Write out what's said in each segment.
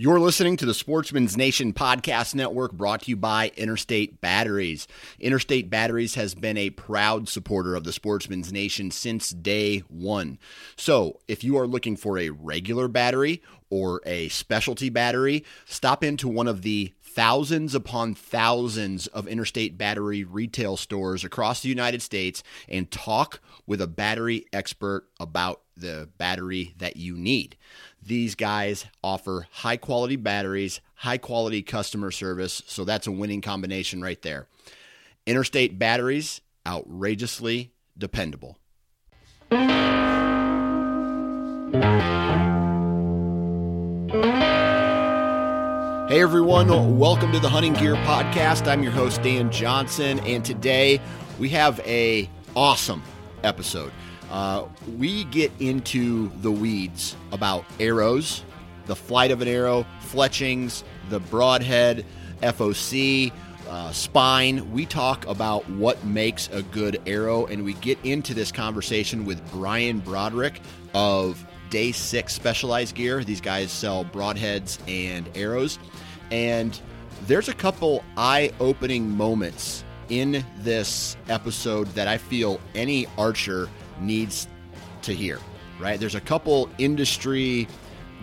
You're listening to the Sportsman's Nation Podcast Network brought to you by Interstate Batteries. Interstate Batteries has been a proud supporter of the Sportsman's Nation since day one. So, if you are looking for a regular battery or a specialty battery, stop into one of the thousands upon thousands of interstate battery retail stores across the United States and talk with a battery expert about the battery that you need. These guys offer high quality batteries, high quality customer service. So that's a winning combination right there. Interstate batteries, outrageously dependable. Hey everyone, welcome to the Hunting Gear Podcast. I'm your host Dan Johnson, and today we have a awesome episode. Uh, we get into the weeds about arrows, the flight of an arrow, fletchings, the broadhead, FOC, uh, spine. We talk about what makes a good arrow, and we get into this conversation with Brian Broderick of Day 6 Specialized Gear. These guys sell broadheads and arrows. And there's a couple eye opening moments in this episode that I feel any archer needs to hear, right? There's a couple industry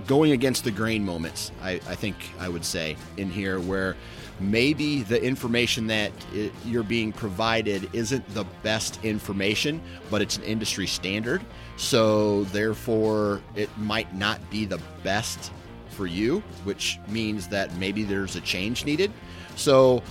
going against the grain moments, I, I think I would say, in here where maybe the information that it, you're being provided isn't the best information, but it's an industry standard. So, therefore, it might not be the best for you, which means that maybe there's a change needed. So,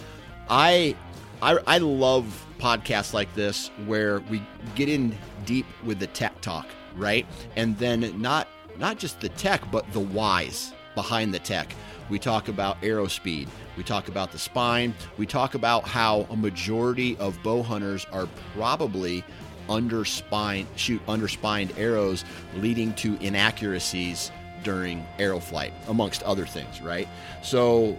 I I, I love podcasts like this where we get in deep with the tech talk, right? And then not not just the tech, but the whys behind the tech. We talk about arrow speed. We talk about the spine. We talk about how a majority of bow hunters are probably under spine shoot under spined arrows, leading to inaccuracies during arrow flight, amongst other things, right? So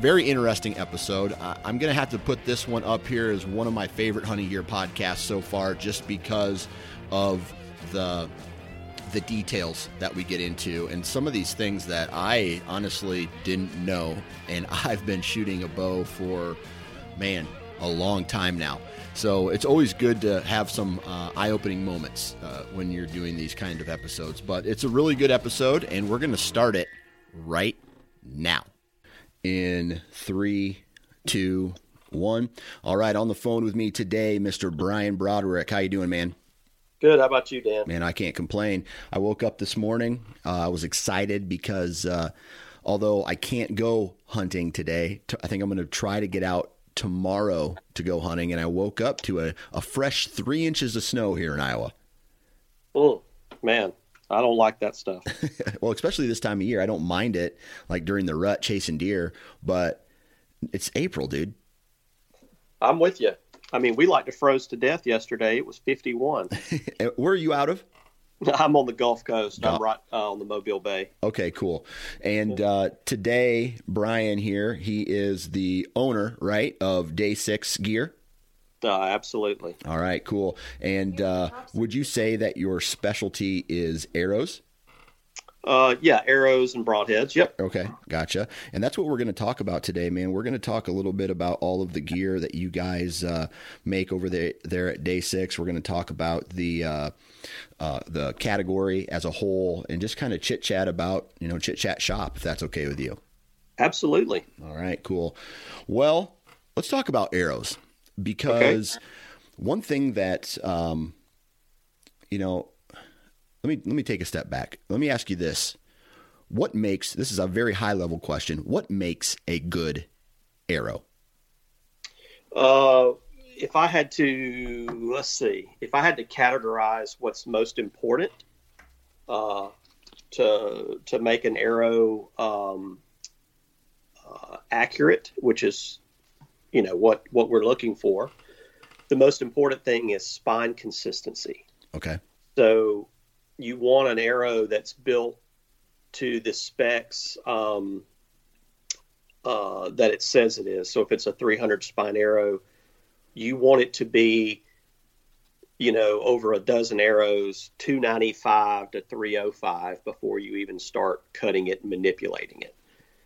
very interesting episode. I'm going to have to put this one up here as one of my favorite hunting gear podcasts so far, just because of the the details that we get into and some of these things that I honestly didn't know. And I've been shooting a bow for, man, a long time now. So it's always good to have some uh, eye opening moments uh, when you're doing these kind of episodes. But it's a really good episode, and we're going to start it right now in three, two, one. All right, on the phone with me today, Mr. Brian Broderick. How you doing, man? Good. How about you, Dan? Man, I can't complain. I woke up this morning. Uh, I was excited because uh, although I can't go hunting today, t- I think I'm going to try to get out tomorrow to go hunting. And I woke up to a, a fresh three inches of snow here in Iowa. Oh, man. I don't like that stuff. well, especially this time of year, I don't mind it. Like during the rut chasing deer, but it's April, dude. I'm with you. I mean, we like to froze to death yesterday. It was 51. Where are you out of? I'm on the Gulf Coast. I'm right uh, on the Mobile Bay. Okay, cool. And uh, today, Brian here, he is the owner, right, of Day Six Gear. Uh, absolutely. All right, cool. And uh, would you say that your specialty is arrows? Uh, yeah, arrows and broadheads. Yep. Okay, gotcha. And that's what we're going to talk about today, man. We're going to talk a little bit about all of the gear that you guys uh, make over there there at Day Six. We're going to talk about the uh, uh, the category as a whole, and just kind of chit chat about you know chit chat shop if that's okay with you. Absolutely. All right, cool. Well, let's talk about arrows because okay. one thing that um, you know, let me let me take a step back. Let me ask you this: What makes this is a very high level question? What makes a good arrow? Uh, if I had to, let's see, if I had to categorize what's most important uh, to to make an arrow um, uh, accurate, which is, you know, what what we're looking for. The most important thing is spine consistency. Okay. So you want an arrow that's built to the specs um, uh, that it says it is. So if it's a 300 spine arrow, you want it to be, you know, over a dozen arrows, 295 to 305 before you even start cutting it and manipulating it.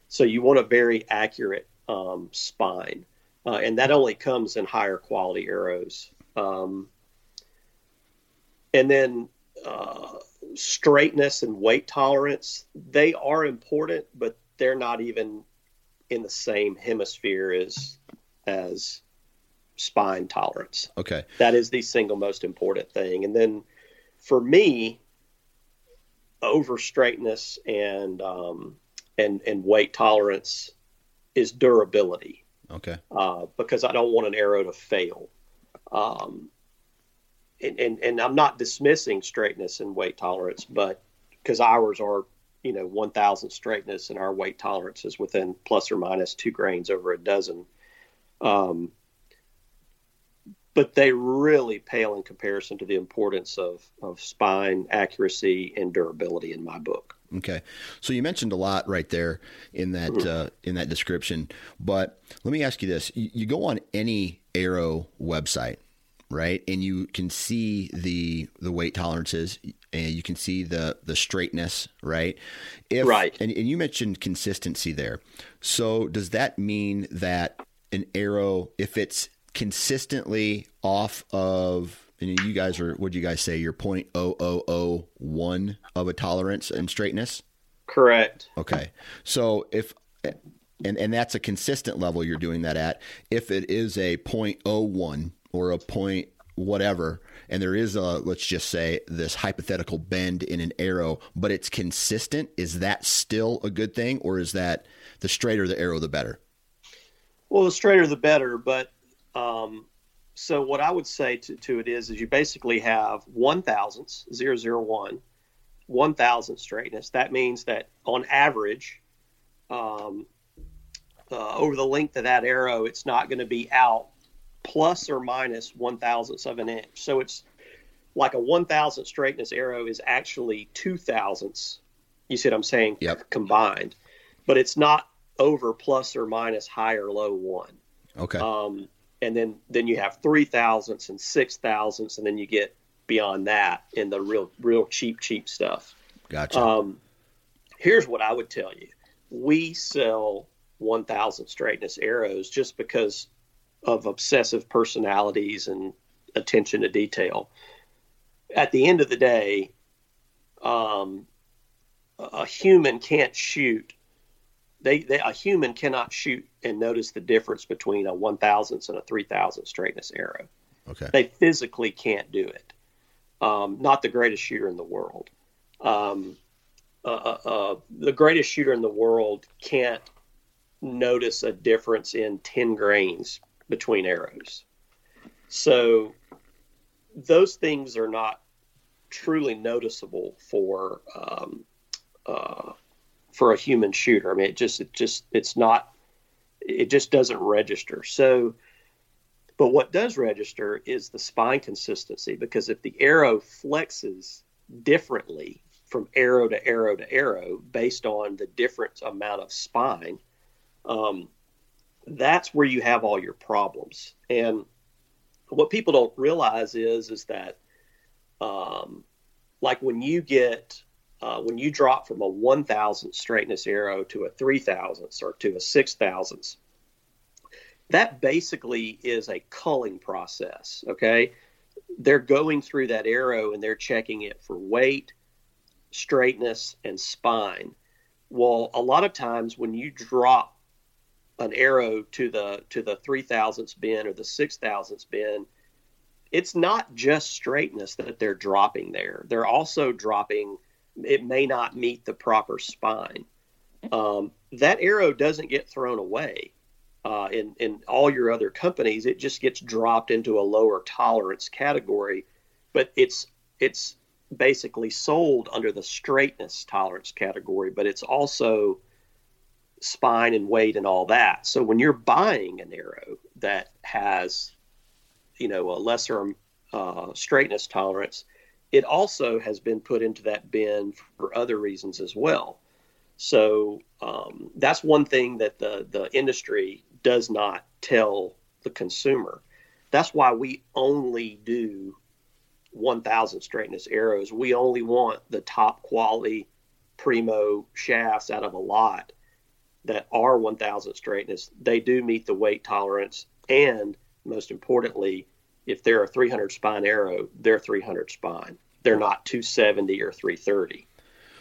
So you want a very accurate um, spine, uh, and that only comes in higher quality arrows. Um, and then uh, straightness and weight tolerance, they are important, but they're not even in the same hemisphere as as spine tolerance. Okay. That is the single most important thing. And then for me, over straightness and um, and and weight tolerance is durability. Okay. Uh, because I don't want an arrow to fail. Um, and, and, and I'm not dismissing straightness and weight tolerance, but because ours are, you know, 1,000 straightness and our weight tolerance is within plus or minus two grains over a dozen. Um, but they really pale in comparison to the importance of, of spine accuracy and durability in my book. Okay, so you mentioned a lot right there in that mm-hmm. uh, in that description, but let me ask you this: you, you go on any arrow website, right? And you can see the the weight tolerances and you can see the the straightness, right? If, right. And, and you mentioned consistency there. So does that mean that an arrow, if it's consistently off of and you guys are what do you guys say? You're 0.0001 of a tolerance and straightness? Correct. Okay. So if and and that's a consistent level you're doing that at. If it is a 0.01 or a point whatever and there is a let's just say this hypothetical bend in an arrow but it's consistent is that still a good thing or is that the straighter the arrow the better? Well the straighter the better but um, so what i would say to, to it is is you basically have one thousandths 001 one thousandth straightness that means that on average um, uh, over the length of that arrow it's not going to be out plus or minus one thousandths of an inch. So it's like a one thousandth straightness arrow is actually two thousandths. You see what I'm saying? Yep. Combined, but it's not over plus or minus high or low one. Okay. Um, and then then you have three thousandths and six thousandths, and then you get beyond that in the real real cheap cheap stuff. Gotcha. Um, here's what I would tell you: we sell one thousand straightness arrows just because of obsessive personalities and attention to detail. At the end of the day, um, a human can't shoot. They, they, a human cannot shoot and notice the difference between a one thousandth and a three thousandth straightness arrow. Okay. They physically can't do it. Um, not the greatest shooter in the world. Um, uh, uh, uh, the greatest shooter in the world can't notice a difference in 10 grains between arrows. So those things are not truly noticeable for um, uh, for a human shooter. I mean, it just it just it's not it just doesn't register. So, but what does register is the spine consistency because if the arrow flexes differently from arrow to arrow to arrow based on the different amount of spine, um, that's where you have all your problems. And what people don't realize is is that, um, like when you get uh, when you drop from a one thousandth straightness arrow to a three thousandths or to a six thousandths, that basically is a culling process. Okay, they're going through that arrow and they're checking it for weight, straightness, and spine. Well, a lot of times when you drop an arrow to the to the three thousandths bend or the six thousandths bend, it's not just straightness that they're dropping there. They're also dropping. It may not meet the proper spine. Um, that arrow doesn't get thrown away. Uh, in in all your other companies, it just gets dropped into a lower tolerance category, but it's it's basically sold under the straightness tolerance category, but it's also spine and weight and all that. So when you're buying an arrow that has, you know, a lesser uh, straightness tolerance, it also has been put into that bin for other reasons as well. So um, that's one thing that the the industry does not tell the consumer. That's why we only do 1000 straightness arrows. We only want the top quality primo shafts out of a lot that are 1000 straightness. They do meet the weight tolerance. And most importantly, if they're a 300 spine arrow, they're 300 spine. They're not 270 or 330.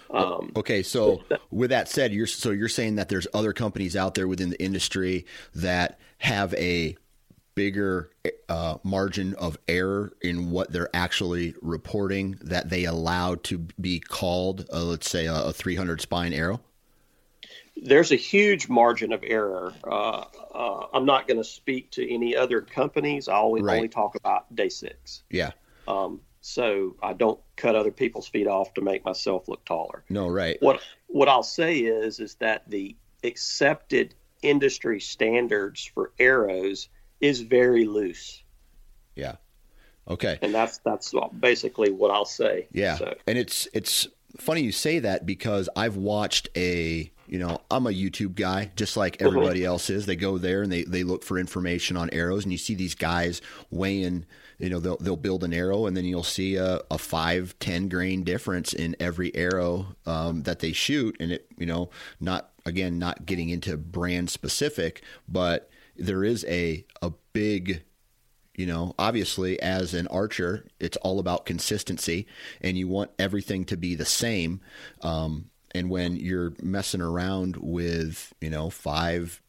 Um, okay, so with that said, you're so you're saying that there's other companies out there within the industry that have a bigger uh, margin of error in what they're actually reporting that they allow to be called, uh, let's say, a, a, 300 spine arrow? There's a huge margin of error. Uh, uh I'm not going to speak to any other companies. I always right. only talk about day six. Yeah. Um, so I don't cut other people's feet off to make myself look taller. No, right. What what I'll say is is that the accepted industry standards for arrows is very loose. Yeah. Okay. And that's that's basically what I'll say. Yeah. So. And it's it's funny you say that because I've watched a you know i'm a youtube guy just like uh-huh. everybody uh-huh. else is they go there and they, they look for information on arrows and you see these guys weighing you know they'll, they'll build an arrow and then you'll see a, a five ten grain difference in every arrow um, that they shoot and it you know not again not getting into brand specific but there is a a big you know obviously as an archer it's all about consistency and you want everything to be the same um, and when you're messing around with you know five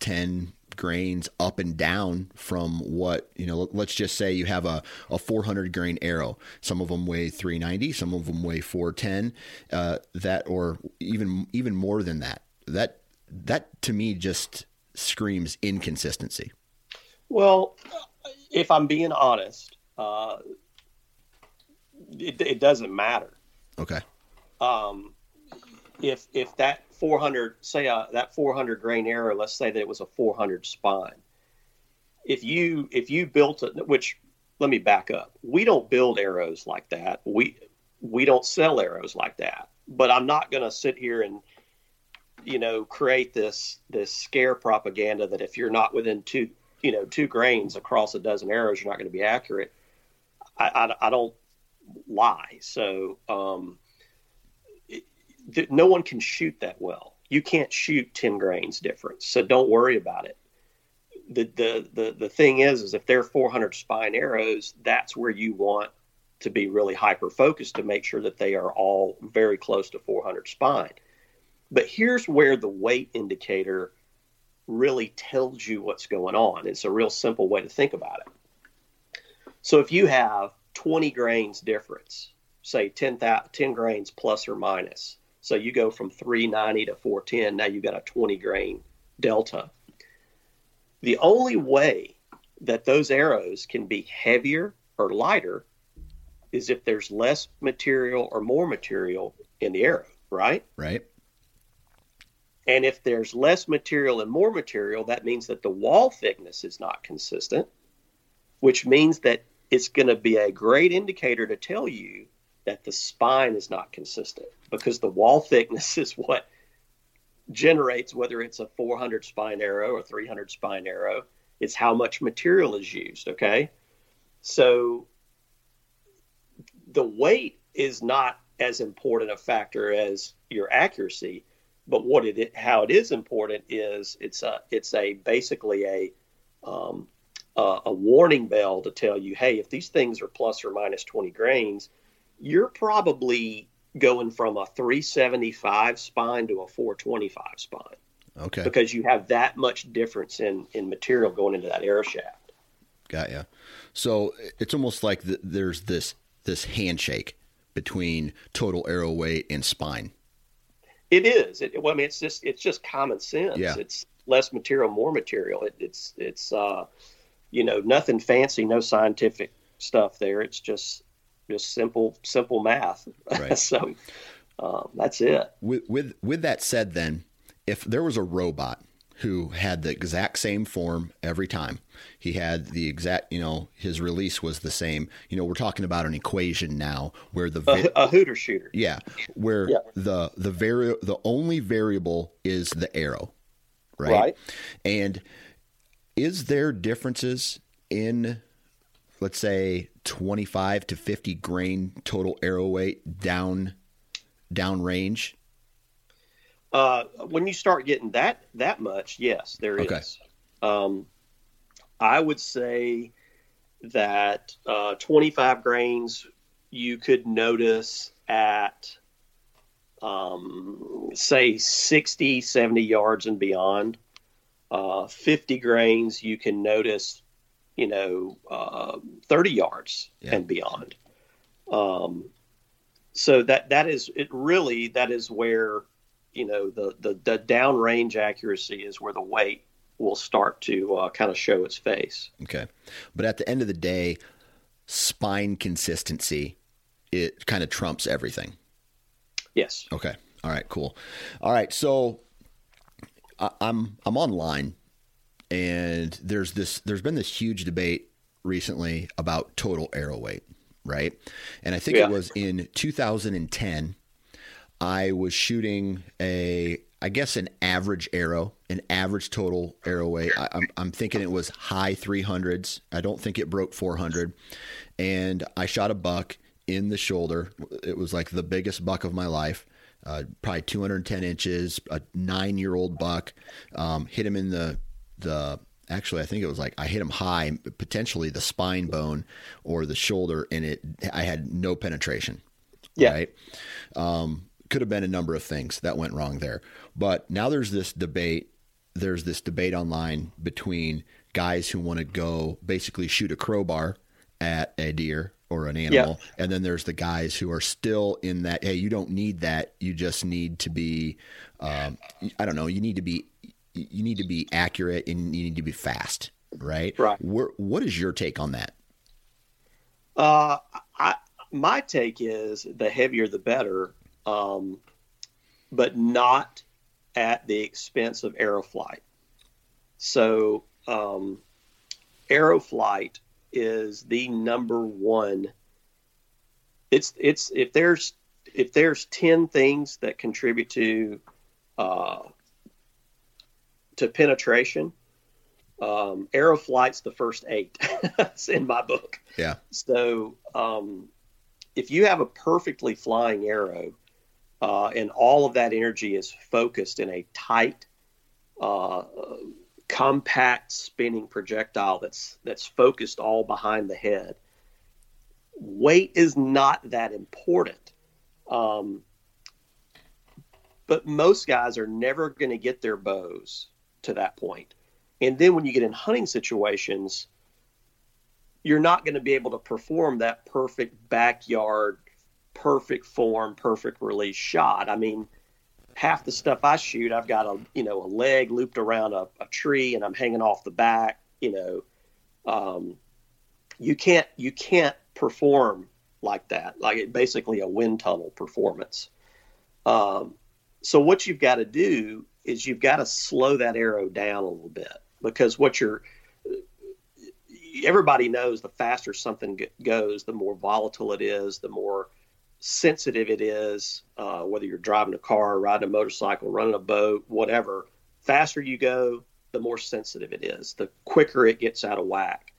ten grains up and down from what you know let's just say you have a, a 400 grain arrow some of them weigh 390 some of them weigh 410 uh, that or even even more than that that that to me just screams inconsistency. Well, if I'm being honest, uh, it, it, doesn't matter. Okay. Um, if if that 400, say uh, that 400 grain arrow, let's say that it was a 400 spine. If you if you built it, which let me back up, we don't build arrows like that. We we don't sell arrows like that. But I'm not going to sit here and you know, create this this scare propaganda that if you're not within two, you know, two grains across a dozen arrows, you're not going to be accurate. I, I, I don't lie. So um, th- no one can shoot that well. You can't shoot ten grains difference. So don't worry about it. The, the the the thing is, is if they're 400 spine arrows, that's where you want to be really hyper focused to make sure that they are all very close to 400 spine. But here's where the weight indicator really tells you what's going on. It's a real simple way to think about it. So if you have 20 grains difference, say 10, 10 grains plus or minus, so you go from 390 to 410, now you've got a 20 grain delta. The only way that those arrows can be heavier or lighter is if there's less material or more material in the arrow, right? Right. And if there's less material and more material, that means that the wall thickness is not consistent, which means that it's going to be a great indicator to tell you that the spine is not consistent because the wall thickness is what generates whether it's a 400 spine arrow or 300 spine arrow. It's how much material is used. Okay. So the weight is not as important a factor as your accuracy but what it how it is important is it's a it's a basically a um, a, a warning bell to tell you, hey, if these things are plus or minus 20 grains, you're probably going from a 375 spine to a 425 spine. Okay. Because you have that much difference in in material going into that arrow shaft. Got you. So it's almost like the, there's this this handshake between total arrow weight and spine. It is. It, well, I mean, it's just it's just common sense. Yeah. It's less material, more material. It, it's it's uh, you know nothing fancy, no scientific stuff there. It's just just simple simple math. Right. so um, that's it. With with with that said, then if there was a robot who had the exact same form every time, he had the exact you know his release was the same. You know, we're talking about an equation now where the A, a hooter shooter. yeah where Yeah. the the vari- the only variable is the arrow, right? Right. And is there differences in let's say 25 to 50 grain total arrow weight down down range? Uh, when you start getting that that much, yes, there is. Okay. Um, I would say that uh, 25 grains you could notice at um, say 60, 70 yards and beyond. Uh, 50 grains you can notice, you know, uh, 30 yards Yeah. and beyond. Um, so that that is it. Really, that is where you know the the, the downrange accuracy is where the weight will start to uh, kind of show its face. Okay. But at the end of the day, spine consistency it kind of trumps everything. Yes. Okay. All right. Cool. All right. So I, I'm I'm online, and there's this there's been this huge debate recently about total arrow weight, right? And I think Yeah. it was in 2010. I was shooting a I guess an average arrow, an average total arrow weight. I, I'm I'm thinking it was high 300s. I don't think it broke 400, and I shot a buck in the shoulder. It was like the biggest buck of my life. Uh, probably 210 inches, a nine-year-old buck. Um, hit him in the the. Actually, I think it was like I hit him high, potentially the spine bone or the shoulder, and it. I had no penetration. Yeah. Right. Um, could have been a number of things that went wrong there, but now there's this debate. There's this debate online between guys who want to go basically shoot a crowbar at a deer or an animal, and then there's the guys who are still in that. Hey, you don't need that. You just need to be. Um, I don't know. You need to be. You need to be accurate and you need to be fast. Right. Right. Where, what is your take on that? Uh, I, my take is the heavier the better, um, but not at the expense of arrow flight. So, um, arrow flight is the number one. It's it's if there's if there's ten things that contribute to uh, to penetration, um, arrow flight's the first eight. it's in my book. Yeah. So, um, if you have a perfectly flying arrow, uh, and all of that energy is focused in a tight, uh, compact spinning projectile that's that's focused all behind the head, weight is not that important. Um, but most guys are never going to get their bows to that point. And then when you get in hunting situations, you're not going to be able to perform that perfect backyard, perfect form, perfect release shot. I mean, half the stuff I shoot, I've got a you know a leg looped around a, a tree and I'm hanging off the back. You know, um, you can't you can't perform like that, like it, basically a wind tunnel performance. Um, so what you've got to do is you've got to slow that arrow down a little bit because what you're everybody knows the faster something goes, the more volatile it is, the more sensitive it is. Uh, whether you're driving a car, riding a motorcycle, running a boat, whatever, faster you go, the more sensitive it is. The quicker it gets out of whack.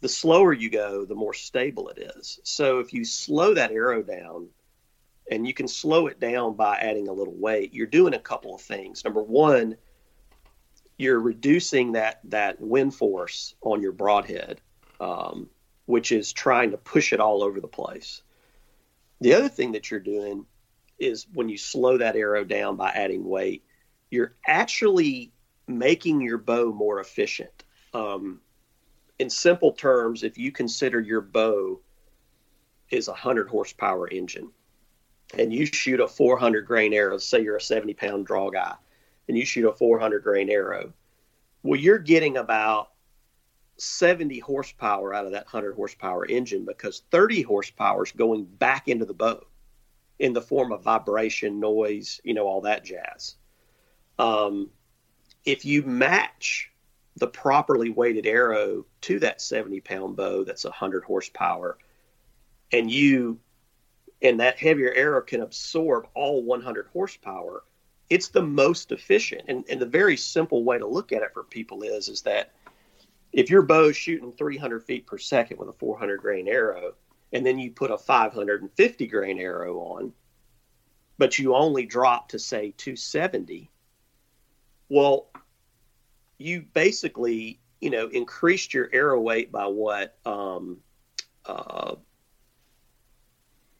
The slower you go, the more stable it is. So if you slow that arrow down, and you can slow it down by adding a little weight, you're doing a couple of things. Number one, you're reducing that that wind force on your broadhead, um, which is trying to push it all over the place. The other thing that you're doing is when you slow that arrow down by adding weight, you're actually making your bow more efficient. Um, in simple terms, if you consider your bow is a 100 horsepower engine and you shoot a 400 grain arrow, say you're a 70 pound draw guy, and you shoot a 400 grain arrow, well, you're getting about 70 horsepower out of that 100 horsepower engine because 30 horsepower is going back into the bow in the form of vibration, noise, you know, all that jazz. Um, if you match the properly weighted arrow to that 70 pound bow that's 100 horsepower, and you and that heavier arrow can absorb all 100 horsepower, it's the most efficient. And, and the very simple way to look at it for people is is that if your bow's shooting 300 feet per second with a 400 grain arrow, and then you put a 550 grain arrow on, but you only drop to say 270, well, you basically you know increased your arrow weight by what um, uh,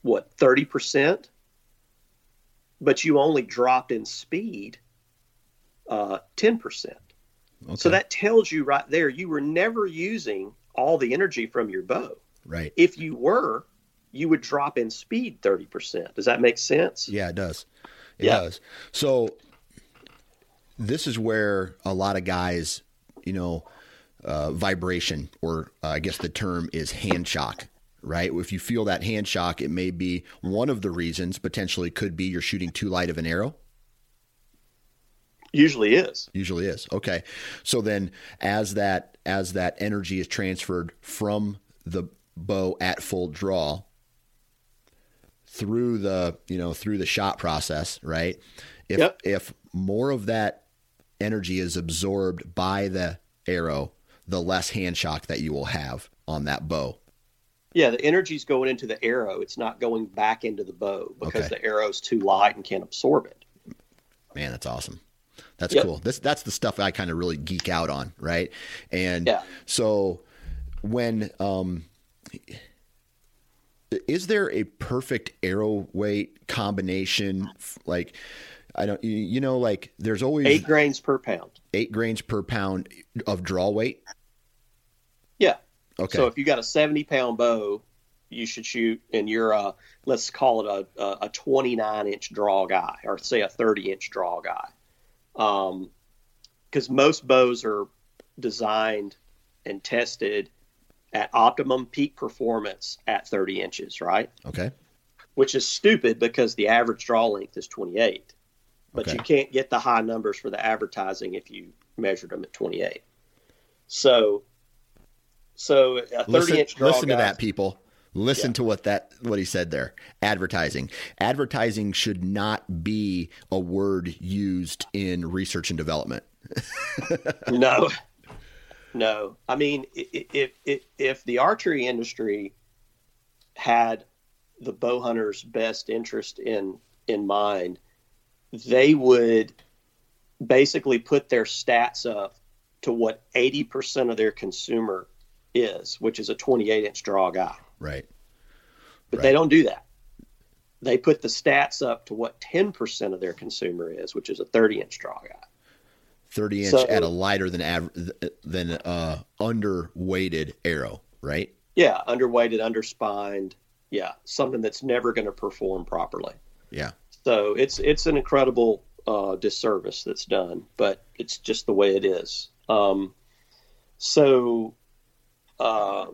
what 30% but you only dropped in speed uh, 10% okay. so that tells you right there you were never using all the energy from your bow. Right. If you were you would drop in speed 30% does that make sense? Yeah it does. It yeah. does. So this is where a lot of guys you know uh, vibration or uh, i guess the term is hand shock right? If you feel that hand shock, it may be one of the reasons, potentially could be you're shooting too light of an arrow. Usually is. Usually is. Okay. So then as that as that energy is transferred from the bow at full draw through the, you know, through the shot process, right? If yep. if more of that energy is absorbed by the arrow, the less hand shock that you will have on that bow. Yeah, the energy's going into the arrow. It's not going back into the bow because okay. the arrow's too light and can't absorb it. Man, that's awesome. That's yep. cool. This that's the stuff I kind of really geek out on, right? And yeah. so when um is there a perfect arrow weight combination like I don't you know like there's always 8 grains per pound. 8 grains per pound of draw weight? Yeah. Okay. So if you got a 70 pound bow, you should shoot, and you're a, let's call it a, a 29 inch draw guy, or say a 30 inch draw guy. Um, because most bows are designed and tested at optimum peak performance at 30 inches, right? Okay. Which is stupid because the average draw length is 28. But okay. you can't get the high numbers for the advertising if you measured them at 28. So so a thirty listen, inch draw. Listen to that, people. Listen yeah. to what that what he said there. Advertising. Advertising should not be a word used in research and development. no, no. I mean, if, if if the archery industry had the bow hunter's best interest in in mind, they would basically put their stats up to what 80% of their consumer is, which is a 28 inch draw guy. Right. But right. they don't do that. They put the stats up to what 10% of their consumer is, which is a 30 inch draw guy. 30 inch so, at a lighter than average than uh underweighted arrow, right? Yeah, underweighted, underspined. Yeah, something that's never going to perform properly. Yeah. So it's it's an incredible uh, disservice that's done, but it's just the way it is. Um, so uh,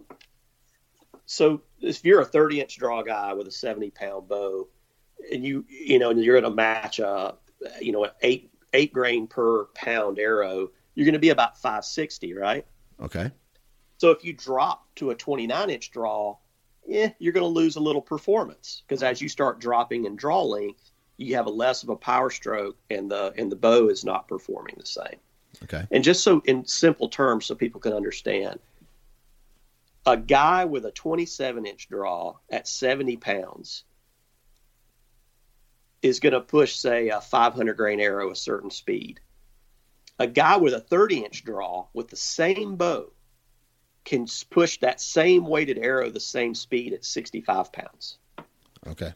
so if you're a 30 inch draw guy with a 70 pound bow, and you you know you're going to match a you know an eight eight grain per pound arrow, you're going to be about 560, right? Okay. So if you drop to a 29 inch draw, yeah, you're going to lose a little performance because as you start dropping in draw length, you have a less of a power stroke, and the and the bow is not performing the same. Okay. And just so in simple terms, so people can understand, a guy with a 27 inch draw at 70 pounds is going to push, say, a 500 grain arrow a certain speed. A guy with a 30 inch draw with the same bow can push that same weighted arrow the same speed at 65 pounds. Okay.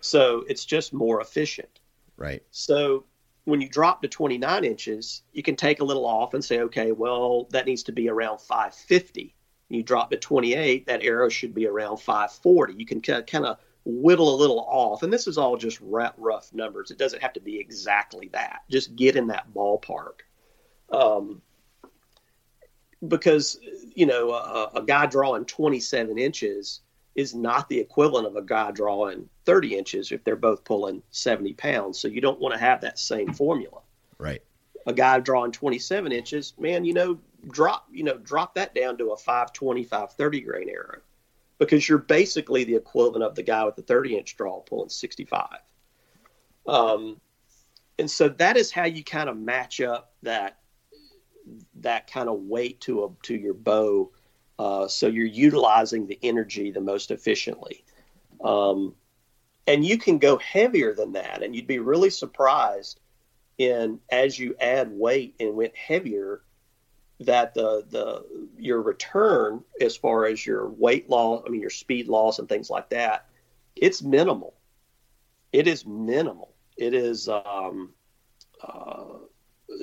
So it's just more efficient. Right. So when you drop to 29 inches, you can take a little off and say, okay, well, that needs to be around 550 you drop to 28, that arrow should be around 540. You can kind of whittle a little off. And this is all just rough numbers. It doesn't have to be exactly that. Just get in that ballpark. Um, because, you know, a, a guy drawing 27 inches is not the equivalent of a guy drawing 30 inches if they're both pulling 70 pounds. So you don't want to have that same formula. Right. A guy drawing 27 inches, man, you know, drop, you know, drop that down to a 520, 530 grain arrow because you're basically the equivalent of the guy with the 30 inch draw pulling 65. Um, and so that is how you kind of match up that that kind of weight to a to your bow, uh, so you're utilizing the energy the most efficiently. Um, and you can go heavier than that, and you'd be really surprised in as you add weight and went heavier that the the your return as far as your weight loss, I mean your speed loss and things like that, it's minimal. It is minimal. It is, um, uh,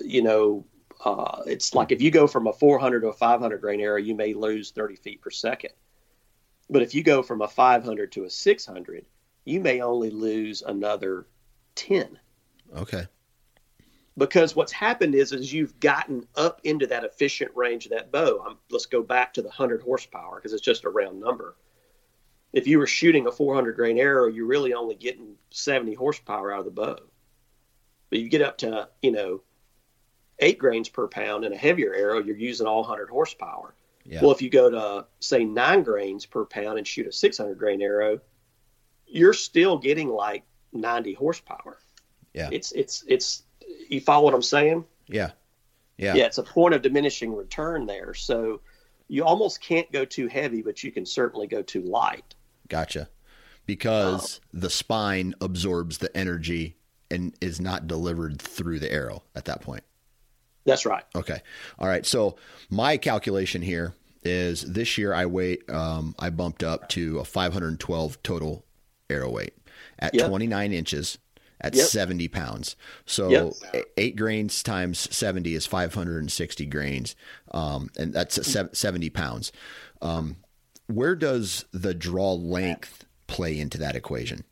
you know, uh, it's like if you go from a 400 to a 500 grain arrow, you may lose 30 feet per second. But if you go from a 500 to a 600, you may only lose another 10. Okay because what's happened is is you've gotten up into that efficient range of that bow. I'm, let's go back to the 100 horsepower because it's just a round number. If you were shooting a 400 grain arrow, you're really only getting 70 horsepower out of the bow. But you get up to you know eight grains per pound in a heavier arrow, you're using all 100 horsepower. Yeah. Well, if you go to say nine grains per pound and shoot a 600 grain arrow, you're still getting like 90 horsepower. Yeah, it's it's it's you follow what I'm saying? Yeah. Yeah. Yeah. It's a point of diminishing return there. So you almost can't go too heavy, but you can certainly go too light. Gotcha. Because um, the spine absorbs the energy and is not delivered through the arrow at that point. That's right. Okay. All right. So my calculation here is this year I weight um, I bumped up to a 512 total arrow weight at yep. 29 inches at yep. 70 pounds. So yep. eight grains times 70 is 560 grains. Um, and that's 70 pounds. Um, where does the draw length play into that equation?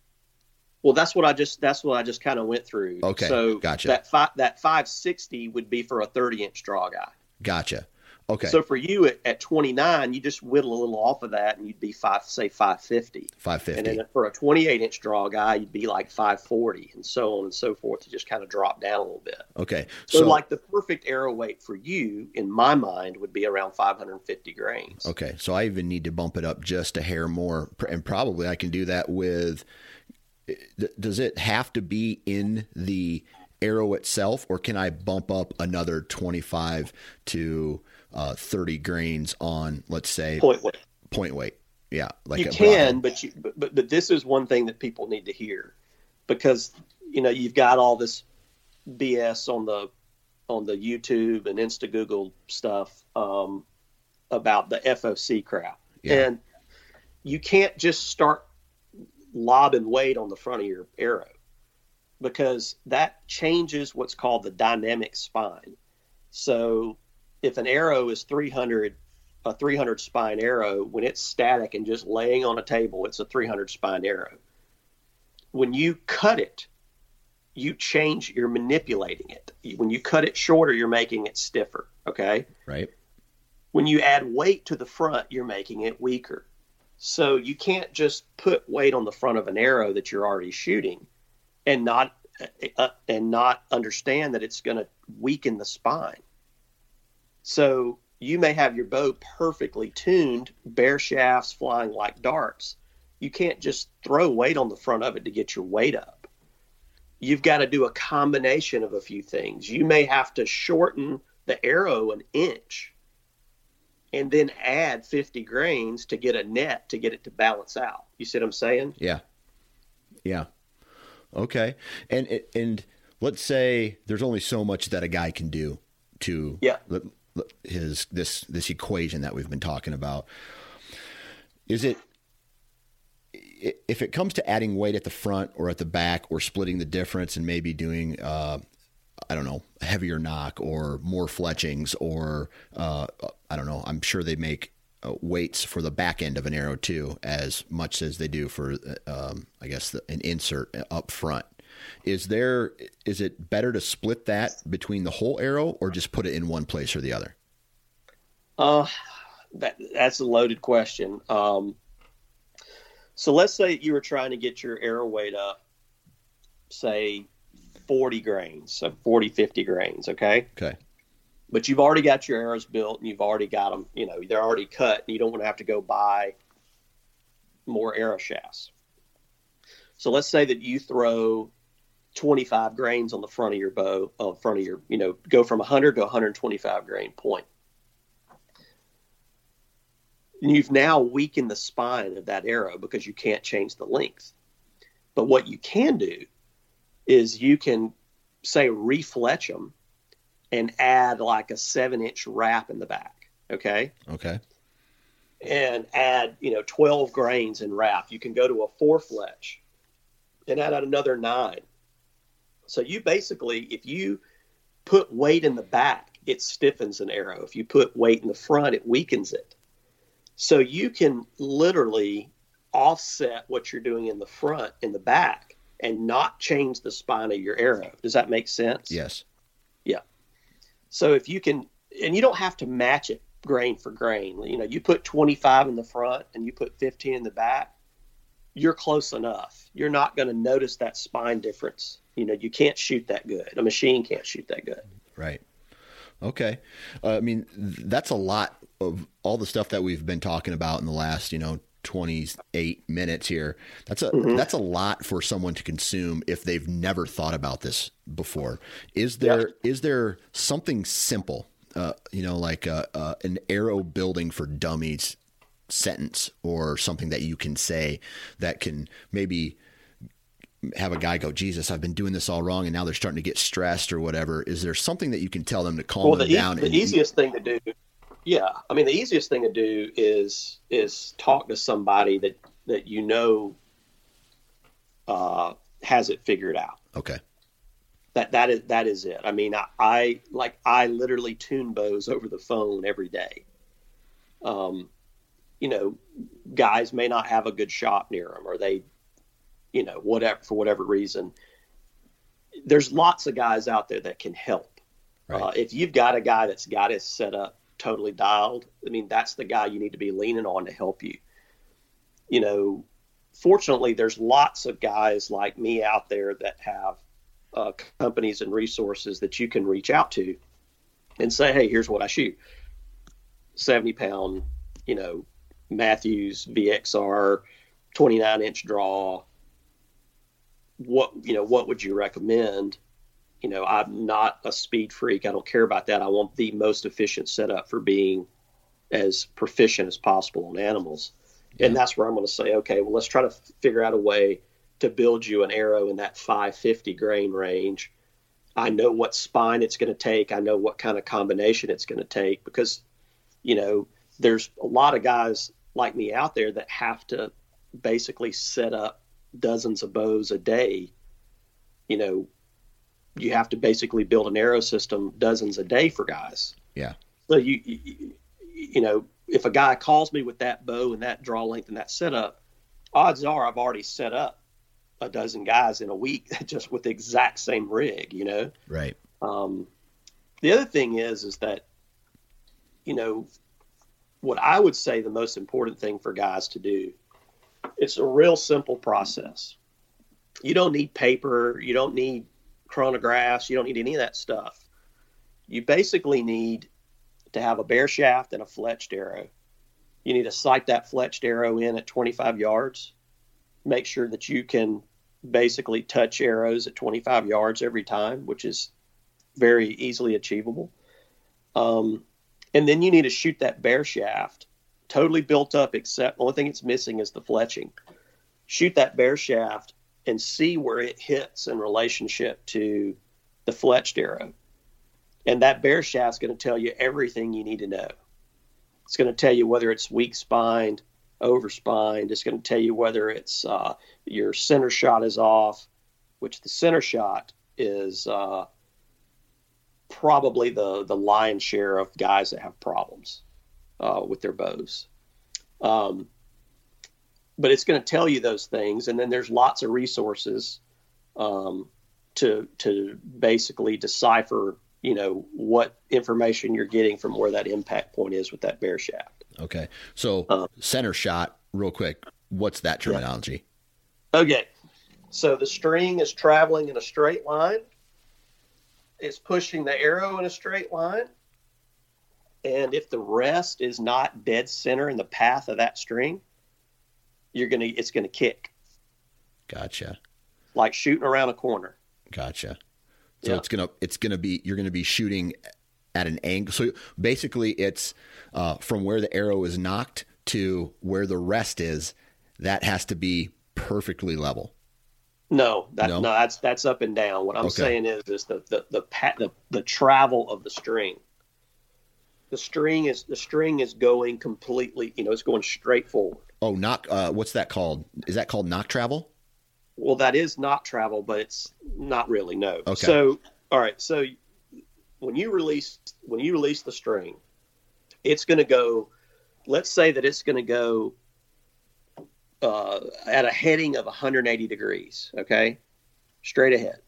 Well, that's what I just that's what I just kind of went through. Okay, so gotcha. That five that five sixty would be for a thirty inch draw guy. Gotcha. Okay. So for you at, at 29, you just whittle a little off of that and you'd be five, say 550. 550. And then for a 28 inch draw guy, you'd be like 540 and so on and so forth to just kind of drop down a little bit. Okay. So, so like the perfect arrow weight for you, in my mind, would be around 550 grains. Okay. So I even need to bump it up just a hair more. And probably I can do that with, does it have to be in the arrow itself or can I bump up another 25 to uh, 30 grains on, let's say, point weight. Point weight. Yeah, like you can, but you but, but but this is one thing that people need to hear because you know you've got all this BS on the on the YouTube and Insta Google stuff um, about the FOC crap, yeah. and you can't just start lobbing weight on the front of your arrow because that changes what's called the dynamic spine. So if an arrow is 300 a 300 spine arrow when it's static and just laying on a table it's a 300 spine arrow. When you cut it you change you're manipulating it. When you cut it shorter you're making it stiffer okay? Right. When you add weight to the front you're making it weaker. So you can't just put weight on the front of an arrow that you're already shooting and not uh, and not understand that it's going to weaken the spine so you may have your bow perfectly tuned, bare shafts flying like darts. You can't just throw weight on the front of it to get your weight up. You've got to do a combination of a few things. You may have to shorten the arrow an inch and then add 50 grains to get a net to get it to balance out. You see what I'm saying? Yeah. Yeah. Okay. And and let's say there's only so much that a guy can do to yeah his this this equation that we've been talking about. Is it if it comes to adding weight at the front or at the back or splitting the difference and maybe doing uh, I don't know a heavier nock or more fletchings or uh, I don't know I'm sure they make uh, weights for the back end of an arrow too, as much as they do for, uh, um, I guess, the, an insert up front. Is there is it better to split that between the whole arrow or just put it in one place or the other? Uh, that that's a loaded question. Um, so let's say you were trying to get your arrow weight up, say 40 grains, so 40, 50 grains, okay? Okay. But you've already got your arrows built and you've already got them, you know, they're already cut and you don't want to have to go buy more arrow shafts. So let's say that you throw 25 grains on the front of your bow, on uh, front of your, you know, go from 100 to 125 grain point. And you've now weakened the spine of that arrow because you can't change the length. But what you can do is you can say refletch them and add like a seven inch wrap in the back. Okay. Okay. And add, you know, 12 grains in wrap. You can go to a four fletch and add another nine. So you basically, if you put weight in the back, it stiffens an arrow. If you put weight in the front, it weakens it. So you can literally offset what you're doing in the front in the back and not change the spine of your arrow. Does that make sense? Yes. Yeah. So if you can, and you don't have to match it grain for grain. You know, you put 25 in the front and you put 15 in the back, you're close enough. You're not going to notice that spine difference. You know, you can't shoot that good. A machine can't shoot that good. Right. Okay. Uh, I mean, that's a lot of all the stuff that we've been talking about in the last, you know, 28 minutes here. That's a mm-hmm. that's a lot for someone to consume if they've never thought about this before. Is there yeah. is there something simple, uh, you know, like uh, uh, an arrow building for dummies sentence or something that you can say that can maybe have a guy go, Jesus, I've been doing this all wrong, and now they're starting to get stressed or whatever. Is there something that you can tell them to calm well, the them e- down? The and, easiest thing to do yeah, I mean the easiest thing to do is is talk to somebody that that you know uh, has it figured out. Okay. That that is that is it. I mean, I, I like I literally tune bows over the phone every day. Um, you know, guys may not have a good shop near them, or they, you know, whatever for whatever reason. There's lots of guys out there that can help. Right. Uh, if you've got a guy that's got his set up totally dialed, I mean, that's the guy you need to be leaning on to help you. You know, fortunately, there's lots of guys like me out there that have uh, companies and resources that you can reach out to and say, hey, here's what I shoot 70 pound, you know, Mathews VXR, 29 inch draw. What, you know, what would you recommend? you know, I'm not a speed freak. I don't care about that. I want the most efficient setup for being as proficient as possible on animals. Yeah. And that's where I'm going to say, okay, well, let's try to figure out a way to build you an arrow in that 550 grain range. I know what spine it's going to take. I know what kind of combination it's going to take because, you know, there's a lot of guys like me out there that have to basically set up dozens of bows a day, you know, you have to basically build an arrow system dozens a day for guys. Yeah. So you, you, you know, if a guy calls me with that bow and that draw length and that setup, odds are I've already set up a dozen guys in a week just with the exact same rig, you know? Right. Um, the other thing is, is that, you know, what I would say the most important thing for guys to do, it's a real simple process. You don't need paper. You don't need chronographs. You don't need any of that stuff. You basically need to have a bare shaft and a fletched arrow. You need to sight that fletched arrow in at 25 yards. Make sure that you can basically touch arrows at 25 yards every time, which is very easily achievable. Um, and then you need to shoot that bare shaft totally built up, except the only thing it's missing is the fletching. Shoot that bare shaft and see where it hits in relationship to the fletched arrow. And that bare shaft is going to tell you everything you need to know. It's going to tell you whether it's weak spined, over spined. It's going to tell you whether it's uh, your center shot is off, which the center shot is uh, probably the the lion's share of guys that have problems uh, with their bows. Um, but it's going to tell you those things, and then there's lots of resources um, to to basically decipher, you know, what information you're getting from where that impact point is with that bare shaft. Okay, so um, center shot, real quick. What's that terminology? Yeah. Okay, so the string is traveling in a straight line. It's pushing the arrow in a straight line. And if the rest is not dead center in the path of that string, you're gonna it's gonna kick. Gotcha. Like shooting around a corner. Gotcha. So yeah. it's gonna it's gonna be you're gonna be shooting at an angle. So basically, it's uh, from where the arrow is nocked to where the rest is. That has to be perfectly level. No, that, no, no, that's that's up and down. What I'm okay. saying is, is the the the, the the travel of the string the string is the string is going completely you know it's going straight forward. Oh nock uh, what's that called? Is that called nock travel? Well that is not travel but it's not really no. Okay. So all right so when you release when you release the string it's going to go let's say that it's going to go uh, at a heading of 180 degrees okay? Straight ahead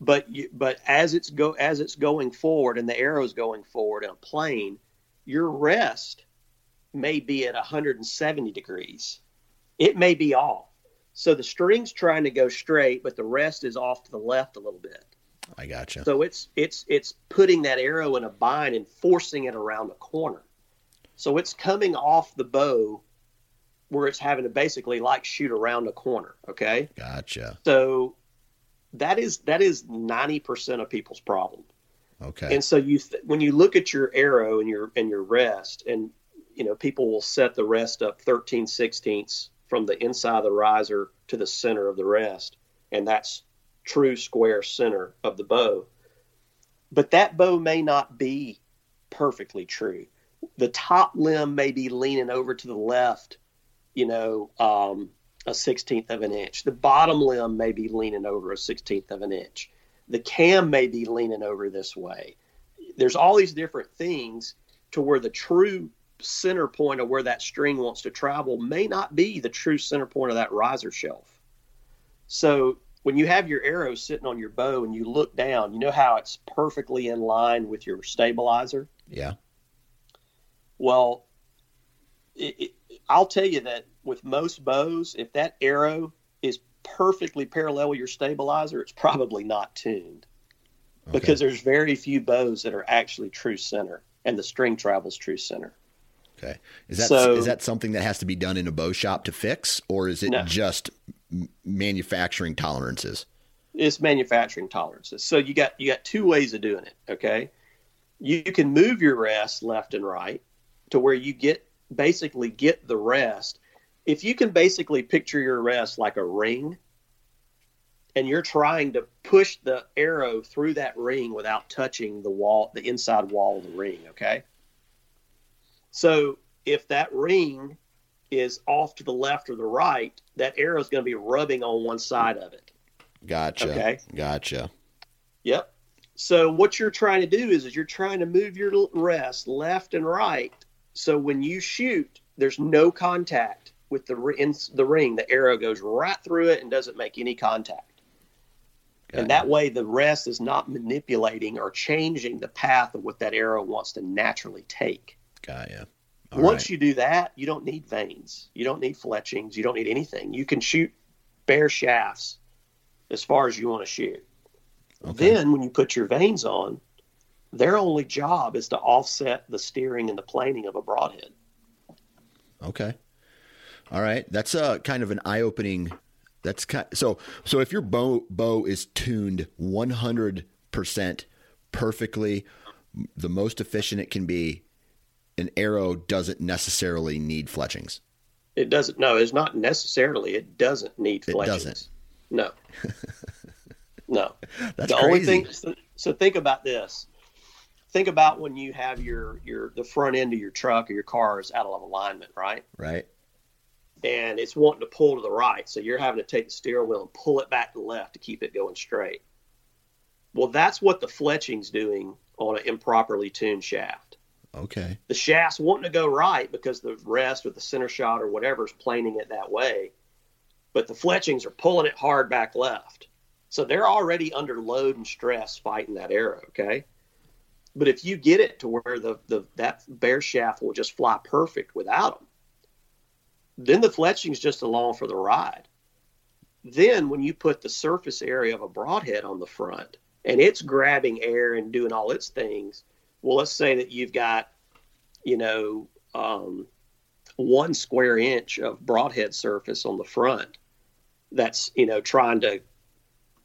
but you, but as it's go as it's going forward and the arrow's going forward in a plane, your rest may be at 170 degrees. It may be off. So the string's trying to go straight, but the rest is off to the left a little bit. I gotcha. So it's it's it's putting that arrow in a bind and forcing it around a corner. So it's coming off the bow where it's having to basically like shoot around a corner. Okay. Gotcha. So that is that is 90% of people's problem. Okay. And so you th- when you look at your arrow and your and your rest and you know people will set the rest up 13 sixteenths from the inside of the riser to the center of the rest and that's true square center of the bow. But that bow may not be perfectly true. The top limb may be leaning over to the left, you know, um, a sixteenth of an inch. The bottom limb may be leaning over a sixteenth of an inch. The cam may be leaning over this way. There's all these different things to where the true center point of where that string wants to travel may not be the true center point of that riser shelf. So when you have your arrow sitting on your bow and you look down, you know how it's perfectly in line with your stabilizer? Yeah. Well, it, it, I'll tell you that with most bows, if that arrow is perfectly parallel with your stabilizer, it's probably not tuned. Okay. Because there's very few bows that are actually true center, and the string travels true center. Okay, is that so, is that something that has to be done in a bow shop to fix, or is it no. just manufacturing tolerances? It's manufacturing tolerances. So you got you got two ways of doing it. Okay, you can move your rest left and right to where you get basically get the rest if you can basically picture your rest like a ring and you're trying to push the arrow through that ring without touching the wall the inside wall of the ring okay? So if that ring is off to the left or the right that arrow is going to be rubbing on one side of it. Gotcha. Okay? Gotcha. Yep. So what you're trying to do is, is you're trying to move your rest left and right so when you shoot there's no contact with the in the ring, the arrow goes right through it and doesn't make any contact. Got and that way, the rest is not manipulating or changing the path of what that arrow wants to naturally take. Got you. All Once right. you do that, you don't need vanes. You don't need fletchings. You don't need anything. You can shoot bare shafts as far as you want to shoot. Okay. Then, when you put your vanes on, their only job is to offset the steering and the planing of a broadhead. Okay. All right, that's a kind of an eye-opening. That's kind so. So if your bow bow is tuned 100 percent perfectly, the most efficient it can be, an arrow doesn't necessarily need fletchings. It doesn't. No, it's not necessarily. It doesn't need fletchings. It doesn't. No. no. That's the crazy. only thing. So, so think about this think about when you have your your the front end of your truck or your car is out of alignment, right? Right and it's wanting to pull to the right. So you're having to take the steering wheel and pull it back to the left to keep it going straight. Well, that's what the fletching's doing on an improperly tuned shaft. Okay. The shaft's wanting to go right because the rest or the center shot or whatever is planing it that way, but the fletchings are pulling it hard back left. So they're already under load and stress fighting that arrow. Okay. But if you get it to where the, the that bare shaft will just fly perfect without them, then the fletching's just along for the ride. Then when you put the surface area of a broadhead on the front and it's grabbing air and doing all its things, well, let's say that you've got, you know, um, one square inch of broadhead surface on the front that's, you know, trying to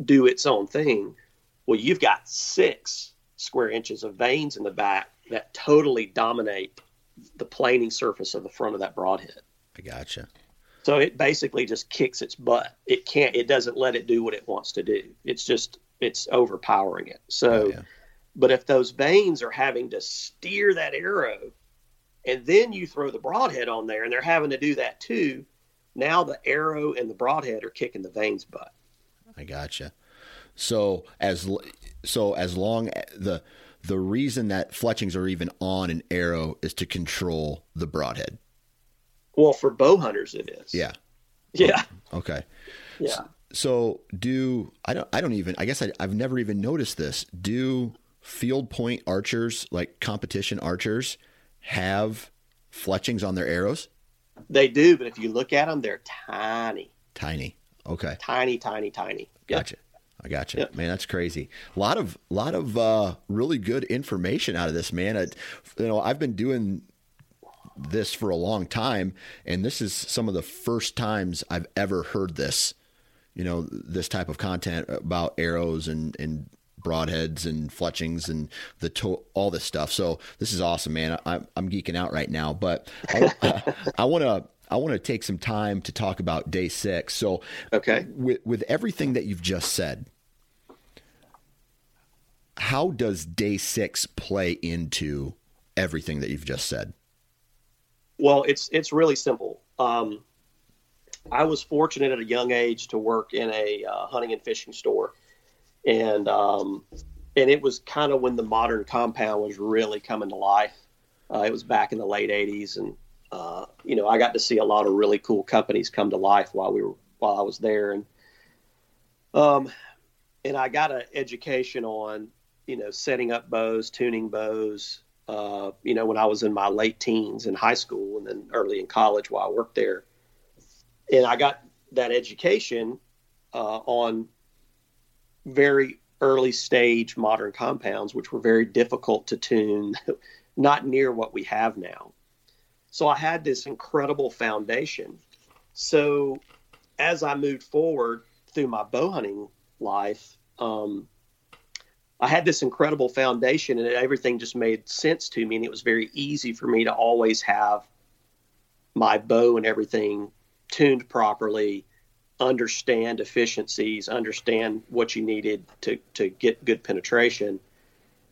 do its own thing. Well, you've got six square inches of vanes in the back that totally dominate the planing surface of the front of that broadhead. I gotcha. So it basically just kicks its butt. It can't. It doesn't let it do what it wants to do. It's just it's overpowering it. So, oh, yeah. but if those vanes are having to steer that arrow, and then you throw the broadhead on there, and they're having to do that too, now the arrow and the broadhead are kicking the vanes butt. I gotcha. So as so as long the the reason that fletchings are even on an arrow is to control the broadhead. Well, for bow hunters, it is. Yeah. Yeah. Okay. Yeah. So, so do I don't I don't even I guess I, I've never even noticed this. Do field point archers like competition archers have fletchings on their arrows? They do, but if you look at them, they're tiny. Tiny. Okay. Tiny, tiny, tiny. Yep. Gotcha. I gotcha. yep. man. That's crazy. A lot of, lot of uh, really good information out of this, man. I, you know, I've been doing this for a long time, and this is some of the first times I've ever heard this. You know, this type of content about arrows and and broadheads and fletchings and the to- all this stuff. So this is awesome, man. I, I'm geeking out right now, but I want to. I want to take some time to talk about day six. So, okay, with with everything that you've just said, how does day six play into everything that you've just said? Well, it's it's really simple. Um, I was fortunate at a young age to work in a uh, hunting and fishing store, and um, and it was kind of when the modern compound was really coming to life. Uh, it was back in the late '80s, and uh, you know I got to see a lot of really cool companies come to life while we were while I was there, and um, and I got an education on you know setting up bows, tuning bows, uh, you know, when I was in my late teens in high school and then early in college while I worked there. And I got that education uh, on very early stage modern compounds, which were very difficult to tune, not near what we have now. So I had this incredible foundation. So as I moved forward through my bow hunting life, um, I had this incredible foundation and everything just made sense to me. And it was very easy for me to always have my bow and everything tuned properly, understand efficiencies, understand what you needed to, to get good penetration.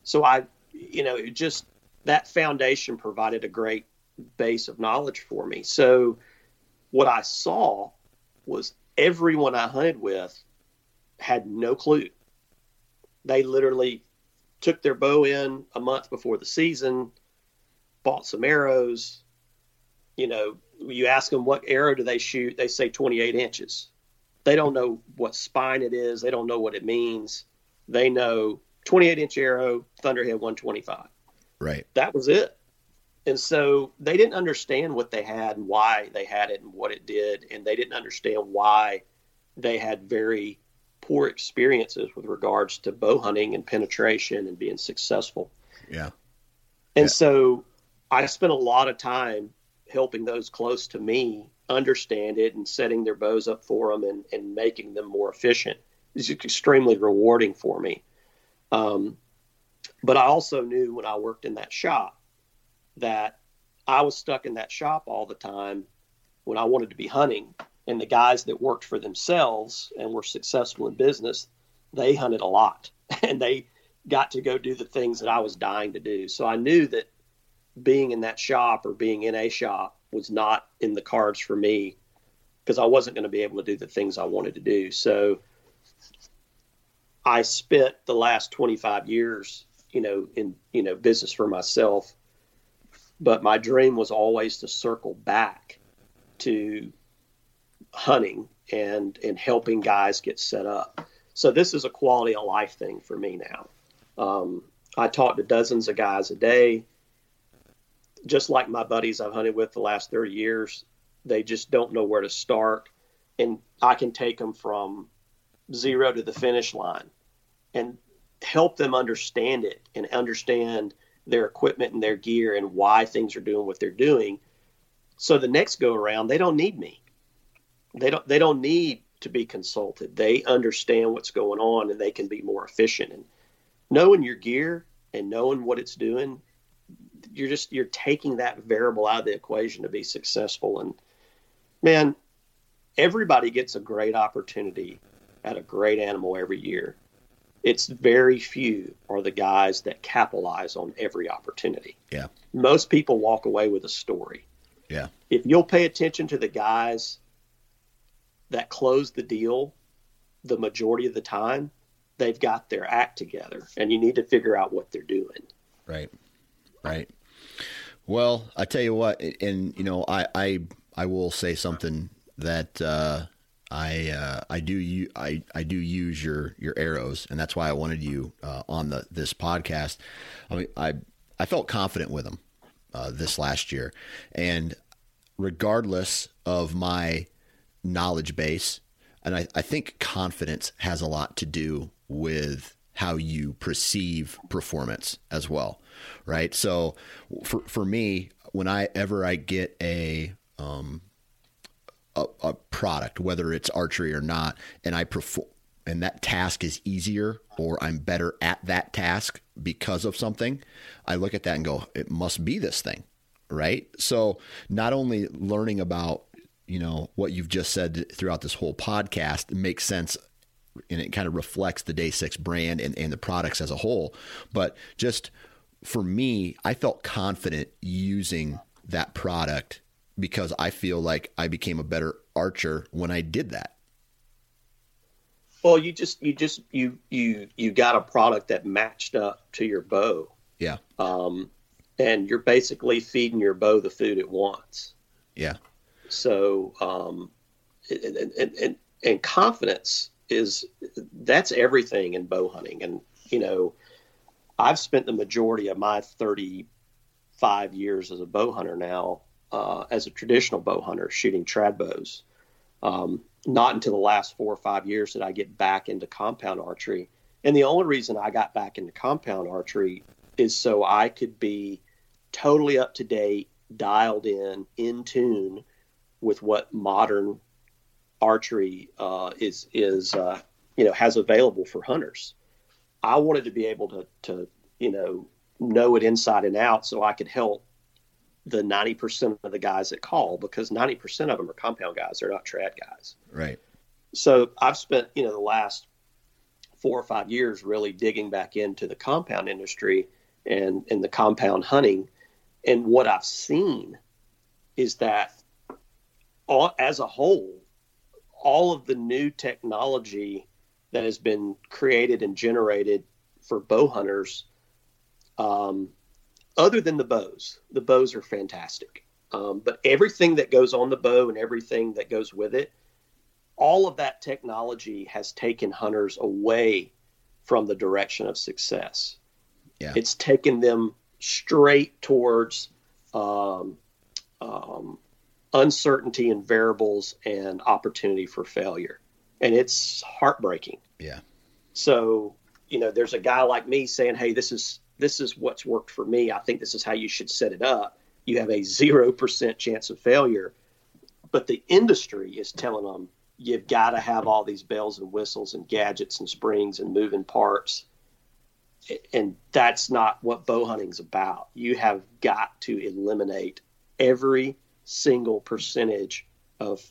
So I, you know, it just that foundation provided a great base of knowledge for me. So what I saw was everyone I hunted with had no clue they literally took their bow in a month before the season, bought some arrows. You know, you ask them what arrow do they shoot, they say 28 inches. They don't know what spine it is, they don't know what it means. They know 28 inch arrow, Thunderhead 125. Right. That was it. And so they didn't understand what they had and why they had it and what it did. And they didn't understand why they had very poor experiences with regards to bow hunting and penetration and being successful. Yeah. And yeah. so I spent a lot of time helping those close to me understand it and setting their bows up for them and, and making them more efficient. It's extremely rewarding for me. Um, but I also knew when I worked in that shop that I was stuck in that shop all the time when I wanted to be hunting and the guys that worked for themselves and were successful in business, they hunted a lot and they got to go do the things that I was dying to do. So I knew that being in that shop or being in a shop was not in the cards for me because I wasn't going to be able to do the things I wanted to do. So I spent the last 25 years, you know, in, you know, business for myself, but my dream was always to circle back to hunting and and helping guys get set up. So this is a quality of life thing for me now. Um, I talk to dozens of guys a day, just like my buddies I've hunted with the last 30 years. They just don't know where to start, and I can take them from zero to the finish line and help them understand it and understand their equipment and their gear and why things are doing what they're doing. So the next go around, they don't need me. They don't they don't need to be consulted. They understand what's going on and they can be more efficient. And knowing your gear and knowing what it's doing, you're just you're taking that variable out of the equation to be successful. And man, everybody gets a great opportunity at a great animal every year. It's very few are the guys that capitalize on every opportunity. Yeah. Most people walk away with a story. Yeah. If you'll pay attention to the guys that close the deal the majority of the time, they've got their act together and you need to figure out what they're doing. Right. Right. Well, I tell you what, and you know, I I I will say something that uh, I uh, I do you I I do use your your arrows, and that's why I wanted you uh, on the this podcast. I mean, I I felt confident with them uh, this last year, and regardless of my knowledge base, and I, I think confidence has a lot to do with how you perceive performance as well, right? So for for me, whenever I get a um, a, a, product, whether it's archery or not, and I perform, and that task is easier, or I'm better at that task because of something, I look at that and go, it must be this thing, right? So not only learning about you know what you've just said throughout this whole podcast makes sense and it kind of reflects the day six brand and, and the products as a whole. But just for me, I felt confident using that product because I feel like I became a better archer when I did that. Well, you just you just you you you got a product that matched up to your bow. Yeah. Um, and you're basically feeding your bow the food it wants. Yeah. So, um, and, and, and, and confidence is that's everything in bow hunting. And, you know, I've spent the majority of my 35 years as a bow hunter now, uh, as a traditional bow hunter, shooting trad bows. Um, not until the last four or five years did I get back into compound archery. And the only reason I got back into compound archery is so I could be totally up to date, dialed in, in tune with what modern archery uh, is is uh, you know has available for hunters. I wanted to be able to to you know know it inside and out so I could help the 90% of the guys that call because 90% of them are compound guys. They're not trad guys. Right. So i've spent you know the last four or five years really digging back into the compound industry and and the compound hunting. And what i've seen is that all, as a whole all of the new technology that has been created and generated for bow hunters, um, other than the bows, the bows are fantastic. Um, but everything that goes on the bow and everything that goes with it, all of that technology has taken hunters away from the direction of success. Yeah. It's taken them straight towards um, um, uncertainty and variables and opportunity for failure. And it's heartbreaking. Yeah. So, you know, there's a guy like me saying, "Hey, this is this is what's worked for me. I think this is how you should set it up." You have a 0% chance of failure. But the industry is telling them you've got to have all these bells and whistles and gadgets and springs and moving parts. And that's not what bow hunting's about. You have got to eliminate every single percentage of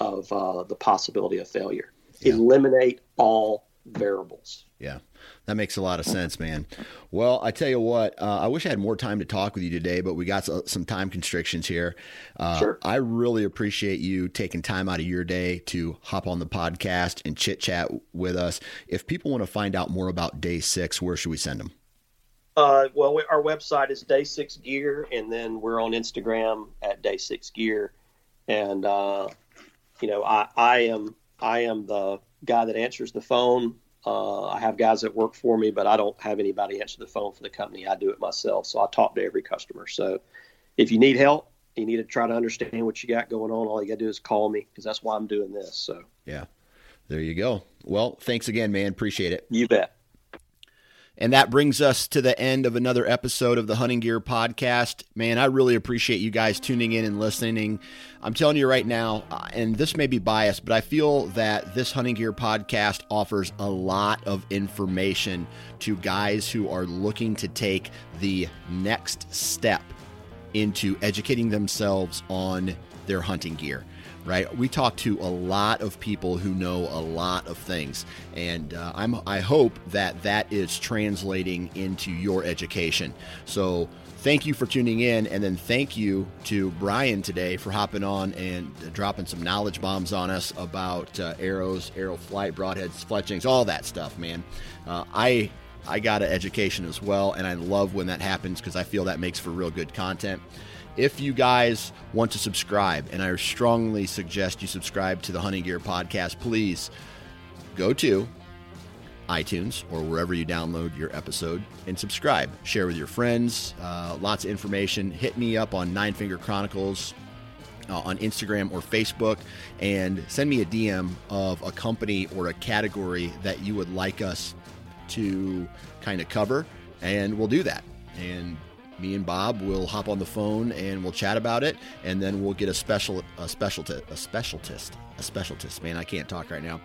of uh, the possibility of failure. Yeah. Eliminate all variables. Yeah, that makes a lot of sense, man. Well, I tell you what, uh, I wish I had more time to talk with you today, but we got some time constrictions here. Uh, sure. I really appreciate you taking time out of your day to hop on the podcast and chit chat with us. If people want to find out more about Day Six, where should we send them? Uh, well, we, our website is Day Six Gear, and then we're on Instagram at Day Six Gear. And uh, you know, I, I am I am the guy that answers the phone. Uh, I have guys that work for me, but I don't have anybody answer the phone for the company. I do it myself. So I talk to every customer. So if you need help, you need to try to understand what you got going on. All you got to do is call me because that's why I'm doing this. So yeah, there you go. Well, thanks again, man. Appreciate it. You bet. And that brings us to the end of another episode of the Hunting Gear Podcast. Man, I really appreciate you guys tuning in and listening. I'm telling you right now, uh, and this may be biased, but I feel that this Hunting Gear Podcast offers a lot of information to guys who are looking to take the next step into educating themselves on their hunting gear right? We talk to a lot of people who know a lot of things, and uh, I'm I hope that that is translating into your education. So. Thank you for tuning in, and then thank you to Brian today for hopping on and dropping some knowledge bombs on us about uh, arrows, arrow flight, broadheads, fletchings, all that stuff, man. Uh, I I got an education as well, and I love when that happens because I feel that makes for real good content if you guys want to subscribe, and I strongly suggest you subscribe to the Hunting Gear Podcast, please go to iTunes or wherever you download your episode and subscribe. Share with your friends. Uh, lots of information. Hit me up on Nine Finger Chronicles uh, on Instagram or Facebook and send me a DM of a company or a category that you would like us to kind of cover, and we'll do that. And me and Bob will hop on the phone and we'll chat about it, and then we'll get a special a specialty a specialist a specialist. Man, I can't talk right now.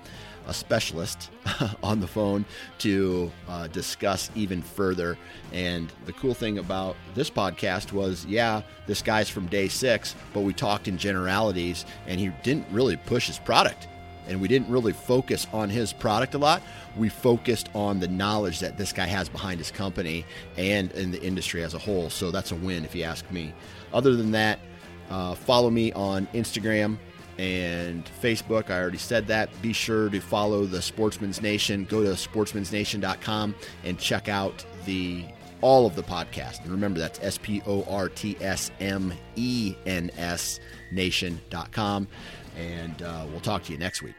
A specialist on the phone to uh, discuss even further. And the cool thing about this podcast was, yeah, this guy's from day six, but we talked in generalities, and he didn't really push his product and we didn't really focus on his product a lot. We focused on the knowledge that this guy has behind his company and in the industry as a whole. So that's a win, if you ask me. Other than that, uh, follow me on Instagram and Facebook. I already said that. Be sure to follow the Sportsman's Nation. Go to sportsmansnation.com and check out the all of the podcast. And remember, that's S P O R T S M E N S nation.com. And uh, we'll talk to you next week.